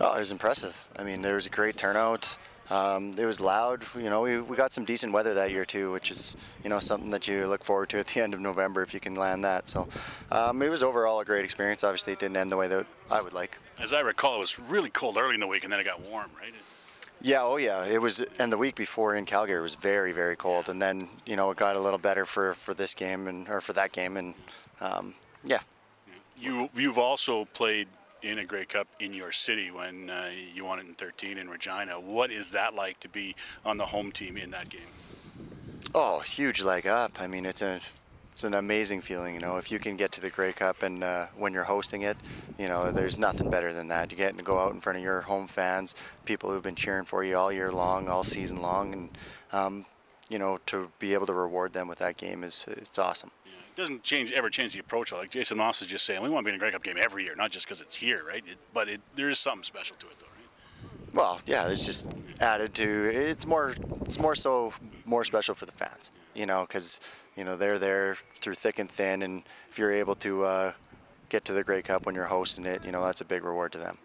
Oh, it was impressive. I mean, there was a great turnout. Um, it was loud. You know, we, we got some decent weather that year too, which is you know something that you look forward to at the end of November if you can land that. So um, it was overall a great experience. Obviously, it didn't end the way that I would like. As I recall, it was really cold early in the week, and then it got warm, right? Yeah, oh yeah, it was. And the week before in Calgary was very, very cold, and then you know it got a little better for, for this game and or for that game, and um, yeah. You you've also played in a Grey Cup in your city when uh, you won it in 13 in Regina. What is that like to be on the home team in that game? Oh, huge leg up. I mean, it's a it's an amazing feeling. You know, if you can get to the Grey Cup and uh, when you're hosting it, you know, there's nothing better than that. You get to go out in front of your home fans, people who've been cheering for you all year long, all season long, and um, you know, to be able to reward them with that game is it's awesome. Doesn't change ever change the approach. Like Jason Maas is just saying, we want to be in a Grey Cup game every year, not just because it's here, right? It, but it, there is something special to it, though, right? Well, yeah, it's just added to. It's more. It's more so more special for the fans, you know, because you know they're there through thick and thin, and if you're able to uh, get to the Grey Cup when you're hosting it, you know that's a big reward to them.